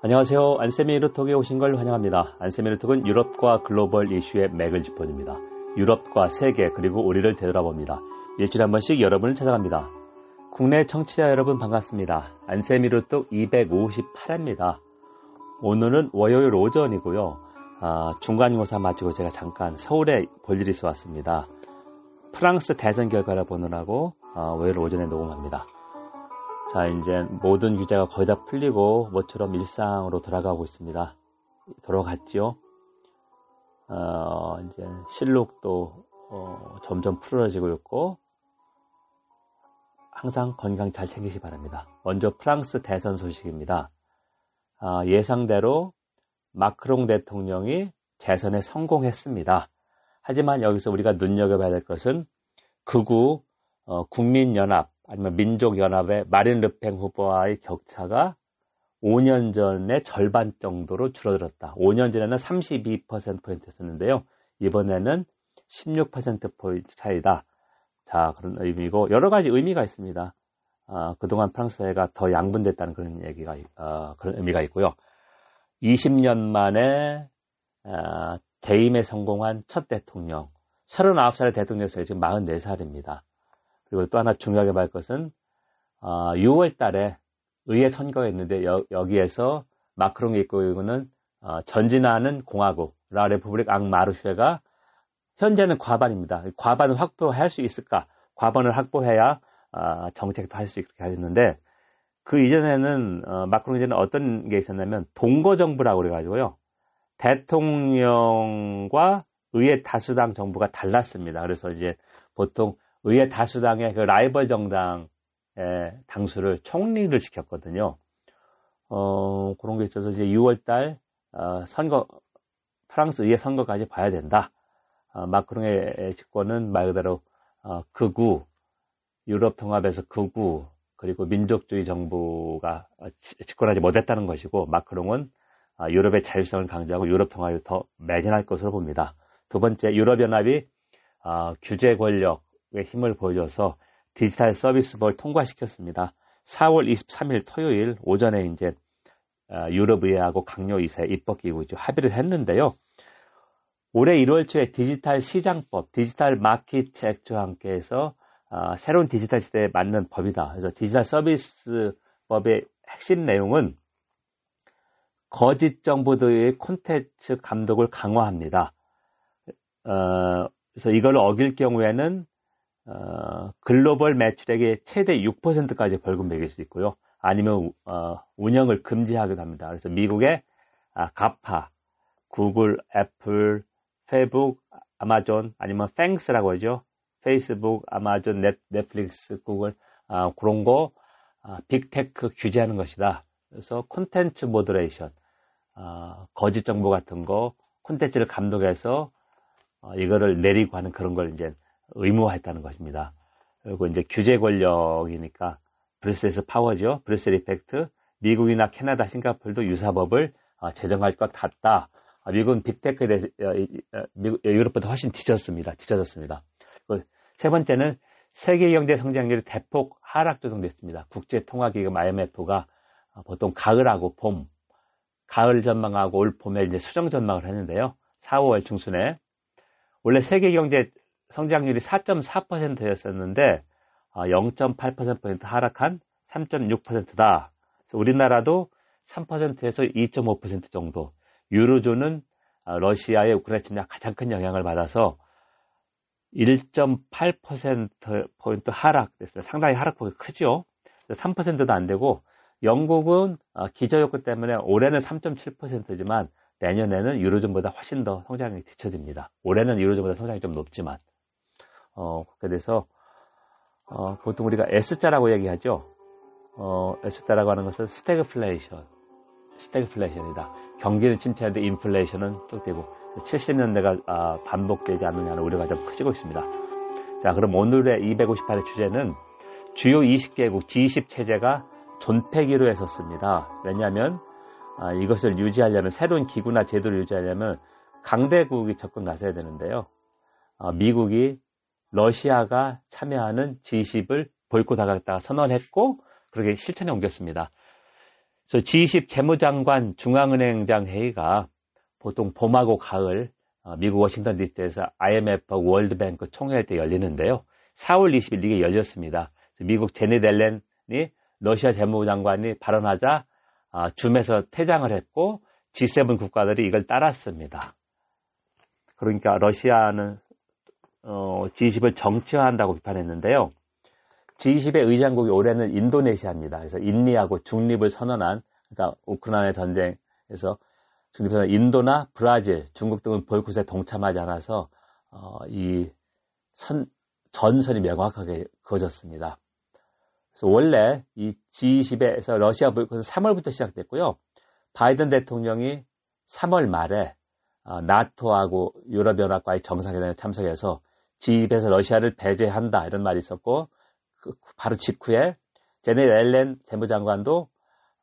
안녕하세요. 안세미 루톡에 오신 걸 환영합니다. 안세미 루톡은 유럽과 글로벌 이슈의 맥을 짚어줍니다. 유럽과 세계 그리고 우리를 되돌아봅니다. 일주일에 한 번씩 여러분을 찾아갑니다. 국내 청취자 여러분 반갑습니다. 안세미 루톡 258회입니다. 오늘은 월요일 오전이고요. 아, 중간고사 마치고 제가 잠깐 서울에 볼 일이 있어 왔습니다. 프랑스 대선 결과를 보느라고 아, 월요일 오전에 녹음합니다. 자, 이제 모든 규제가 거의 다 풀리고 모처럼 일상으로 돌아가고 있습니다. 돌아갔지요. 어, 이제 실록도 어, 점점 풀어지고 있고 항상 건강 잘 챙기시 기 바랍니다. 먼저 프랑스 대선 소식입니다. 아, 예상대로 마크롱 대통령이 재선에 성공했습니다. 하지만 여기서 우리가 눈여겨봐야 될 것은 극우 어, 국민연합 아니면 민족연합의 마린 르팽 후보와의 격차가 5년 전에 절반 정도로 줄어들었다. 5년 전에는 32%포인트였었는데요. 이번에는 16%포인트 차이다. 자, 그런 의미고, 여러 가지 의미가 있습니다. 어, 그동안 프랑스 사회가 더 양분됐다는 그런 얘기가, 어, 그런 의미가 있고요. 20년 만에, 어, 재임에 성공한 첫 대통령, 39살의 대통령에서 지금 44살입니다. 그리고 또 하나 중요하게 말 것은, 6월 어, 달에 의회 선거가 있는데, 여, 기에서 마크롱이 이끌고는 어, 전진하는 공화국, 라레프브릭 앙마르쉐가 현재는 과반입니다. 과반을 확보할 수 있을까? 과반을 확보해야 어, 정책도 할 수 있게 하였는데 그 이전에는 어, 마크롱 이전에 어떤 게 있었냐면 동거 정부라고 그래가지고요. 대통령과 의회 다수당 정부가 달랐습니다. 그래서 이제 보통 의회 다수당의 그 라이벌 정당의 당수를 총리를 시켰거든요. 어, 그런 게 있어서 이제 6월달 어, 선거 프랑스 의회 선거까지 봐야 된다. 어, 마크롱의 집권은 말 그대로 어, 극우, 유럽 통합에서 극우, 그리고 민족주의 정부가 집권하지 못했다는 것이고 마크롱은 어, 유럽의 자율성을 강조하고 유럽 통합을 더 매진할 것으로 봅니다. 두 번째, 유럽 연합이 규제 권력의 힘을 보여줘서 디지털 서비스법을 통과시켰습니다. 4월 23일 토요일 오전에 이제 유럽의회하고 강요의회 입법기구 합의를 했는데요. 올해 1월 초에 디지털 시장법, 디지털 마켓 액트와 함께 해서 어, 새로운 디지털 시대에 맞는 법이다. 그래서 디지털 서비스 법의 핵심 내용은 거짓 정보들의 콘텐츠 감독을 강화합니다. 어, 그래서 이걸 어길 경우에는 어, 글로벌 매출액의 최대 6%까지 벌금 매길 수 있고요. 아니면 어, 운영을 금지하기도 합니다. 그래서 미국의 아, 가파, 구글, 애플, 페이북, 아마존 아니면 FAANGs라고 하죠. 페이스북, 아마존, 넷, 넷플릭스, 구글 아, 그런 거 아, Big Tech 규제하는 것이다. 그래서 contents moderation 아, 거짓 정보 같은 거 콘텐츠를 감독해서 어, 이거를 내리고 하는 그런 걸 이제 의무화했다는 것입니다. 그리고 이제 규제 권력이니까 브뤼셀에서 파워죠. Brussels Effect. 미국이나 캐나다, 싱가폴도 유사법을 어, 제정할 것 같다. 아, 미국은 빅테크에 대해서 어, 어, 미국, 유럽보다 훨씬 뒤졌습니다. 뒤져졌습니다. 세 번째는 세계 경제 성장률이 대폭 하락 조정됐습니다. 국제통화기금 IMF가 어, 보통 가을하고 봄, 가을 전망하고 올 봄에 이제 수정 전망을 했는데요. 4, 5월 중순에 원래 세계 경제 성장률이 4.4%였었는데 0.8%포인트 하락한 3.6%다. 우리나라도 3%에서 2.5% 정도 유로존은 아, 러시아의 우크라이나 침략 가장 큰 영향을 받아서 1.8%포인트 하락됐어요. 상당히 하락폭이 크죠. 3%도 안 되고 영국은 아, 기저효과 때문에 올해는 3.7%지만 내년에는 유로존보다 훨씬 더 성장이 뒤처집니다. 올해는 유로존보다 성장이 좀 높지만 어, 그래서 어, 보통 우리가 S자라고 얘기하죠. 어, S자라고 하는 것은 스태그플레이션, 스태그플레이션이다. 경기는 침체하는데 인플레이션은 또 되고 70년대가 아, 반복되지 않느냐는 우려가 좀 커지고 있습니다. 자, 그럼 오늘의 258회 주제는 주요 20개국 G20 체제가 존폐 기로에 섰습니다. 왜냐하면 아, 이것을 유지하려면 새로운 기구나 제도를 유지하려면 강대국이 접근 나서야 되는데요. 아, 미국이 러시아가 참여하는 G20을 보이콧하겠다가 선언했고 그렇게 실천에 옮겼습니다. 그래서 G20 재무장관 중앙은행장 회의가 보통 봄하고 가을 어, 미국 워싱턴 DC에서 IMF 월드뱅크 총회할 때 열리는데요. 4월 20일 이게 열렸습니다. 미국 제니 델렌이 러시아 재무장관이 발언하자 아, 줌에서 퇴장을 했고 G7 국가들이 이걸 따랐습니다. 그러니까 러시아는 어, G20을 정치화한다고 비판했는데요. G20의 의장국이 올해는 인도네시아입니다. 그래서 인리하고 중립을 선언한 그러니까 우크라이나 전쟁에서 중립선언 인도나 브라질, 중국 등은 볼곳에 동참하지 않아서 어, 이 선, 전선이 명확하게 그어졌습니다. 그래서 원래 이 G20에서 러시아 보이콧은 3월부터 시작됐고요. 바이든 대통령이 3월 말에 어, 나토하고 유럽연합과의 정상회담에 참석해서 G20에서 러시아를 배제한다 이런 말이 있었고 그 바로 직후에 제네 렐렌 재무장관도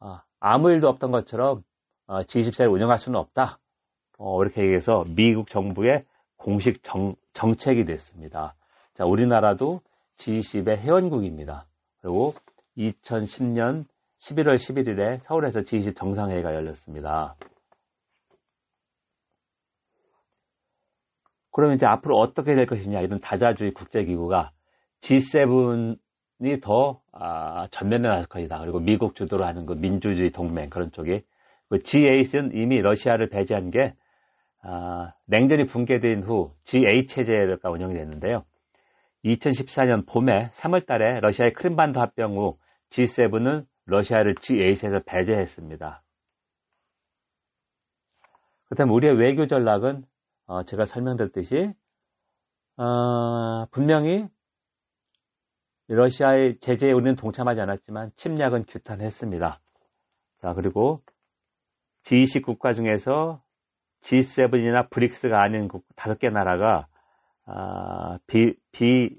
어, 아무 일도 없던 것처럼 어, G20세를 운영할 수는 없다. 어, 이렇게 얘기해서 미국 정부의 공식 정, 정책이 됐습니다. 자, 우리나라도 G20의 회원국입니다. 그리고 2010년 11월 11일에 서울에서 G20 정상회의가 열렸습니다. 그러면 이제 앞으로 어떻게 될 것이냐 이런 다자주의 국제기구가 G7이 더 아, 전면에 나설 것이다. 그리고 미국 주도로 하는 그 민주주의 동맹 그런 쪽이 그 G8은 이미 러시아를 배제한 게 아, 냉전이 붕괴된 후 G8 체제가 운영이 됐는데요. 2014년 봄에 3월 달에 러시아의 크림반도 합병 후 G7은 러시아를 G8에서 배제했습니다. 그다음 우리의 외교 전략은 어, 제가 설명드렸듯이 어, 분명히 러시아의 제재에 우리는 동참하지 않았지만 침략은 규탄했습니다. 자 그리고 G20 국가 중에서 G7이나 브릭스가 아닌 다섯 개 나라가 아, 비, 비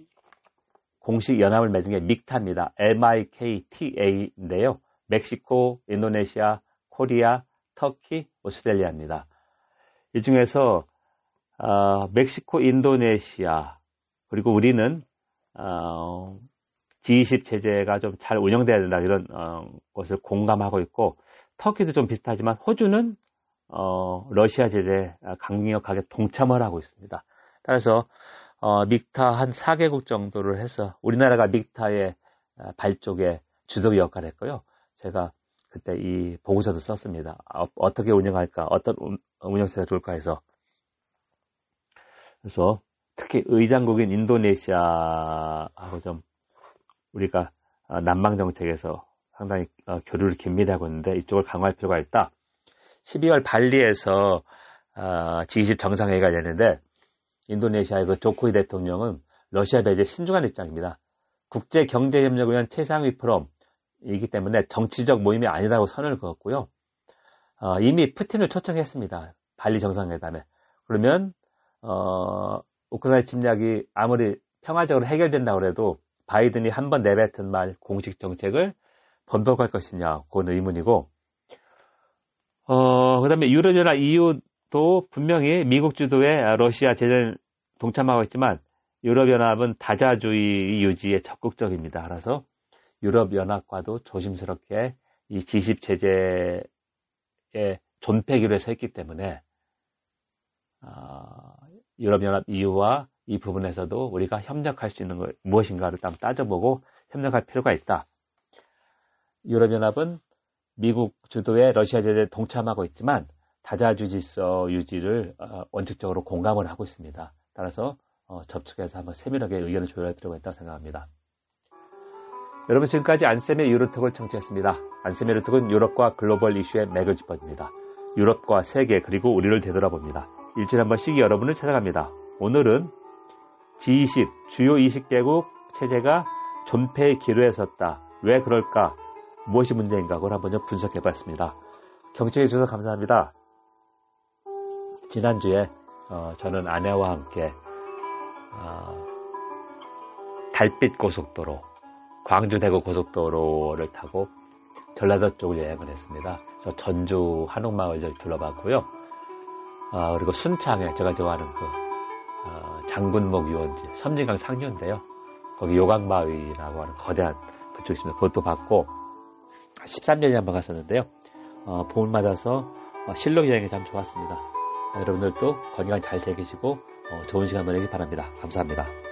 공식 연합을 맺은 게 믹타입니다. MIKTA인데요. 멕시코, 인도네시아, 코리아, 터키, 오스트레일리아입니다. 이 중에서 어, 멕시코, 인도네시아 그리고 우리는 어, G20 체제가 좀 잘 운영돼야 된다 이런 어, 것을 공감하고 있고 터키도 좀 비슷하지만 호주는 어, 러시아 제재에 강력하게 동참을 하고 있습니다. 따라서 어, 믹타 한 4개국 정도를 해서 우리나라가 믹타의 아, 발 쪽에 주도기 역할을 했고요. 제가 그때 이 보고서도 썼습니다. 어, 떻게 운영할까, 어떤 운영체가 좋을까 해서. 그래서 특히 의장국인 인도네시아하고 좀 우리가 아, 남방 정책에서 상당히 어, 교류를 긴밀히 하고 있는데 이쪽을 강화할 필요가 있다. 12월 발리에서 어, G20 정상회의가 열리는데 인도네시아의 그 조코이 대통령은 러시아 배제 신중한 입장입니다. 국제 경제 협력을 위한 최상위 포럼이기 때문에 정치적 모임이 아니라고 선을 그었고요. 어, 이미 푸틴을 초청했습니다. 발리 정상회담에. 그러면 어, 우크라이나 침략이 아무리 평화적으로 해결된다고 해도 바이든이 한 번 내뱉은 말 공식 정책을 번복할 것이냐 그건 의문이고 어, 그 다음에 유럽연합 EU도 분명히 미국 주도의 러시아 제재 동참하고 있지만 유럽연합은 다자주의 유지에 적극적입니다. 따라서 유럽연합과도 조심스럽게 이 G10 체제에 존폐기로 서 있기 때문에 어, 유럽연합 EU와 이 부분에서도 우리가 협력할 수 있는 것 무엇인가를 딱 따져보고 협력할 필요가 있다. 유럽연합은 미국 주도의 러시아 제재에 동참하고 있지만 다자주 질서 유지를 어, 원칙적으로 공감을 하고 있습니다. 따라서 어, 접촉해서 한번 세밀하게 의견을 조율할 필요가 있다고 생각합니다. 여러분 지금까지 안쌤의 유로톡을 청취했습니다. 안쌤의 유로톡은 유럽과 글로벌 이슈의 맥을 짚어줍니다. 유럽과 세계 그리고 우리를 되돌아봅니다. 일주일에 한 번씩 여러분을 찾아갑니다. 오늘은 G20 주요 20개국 체제가 존폐의 기로에 섰다. 왜 그럴까? 무엇이 문제인가 그걸 한번 좀 분석해 봤습니다. 경청해 주셔서 감사합니다. 지난주에 어, 저는 아내와 함께 어, 달빛 고속도로, 광주 대구 고속도로를 타고 전라도 쪽을 여행을 했습니다. 그래서 전주 한옥마을을 둘러봤고요. 어, 그리고 순창에 제가 좋아하는 그 어, 장군목 유원지, 섬진강 상류인데요. 거기 요강바위라고 하는 거대한 그쪽 있습니다. 그것도 봤고 13년에 한 번 갔었는데요. 어, 봄을 맞아서 어, 실록 여행이 참 좋았습니다. 여러분들도 건강 잘 새기시고 어, 좋은 시간 보내기 바랍니다. 감사합니다.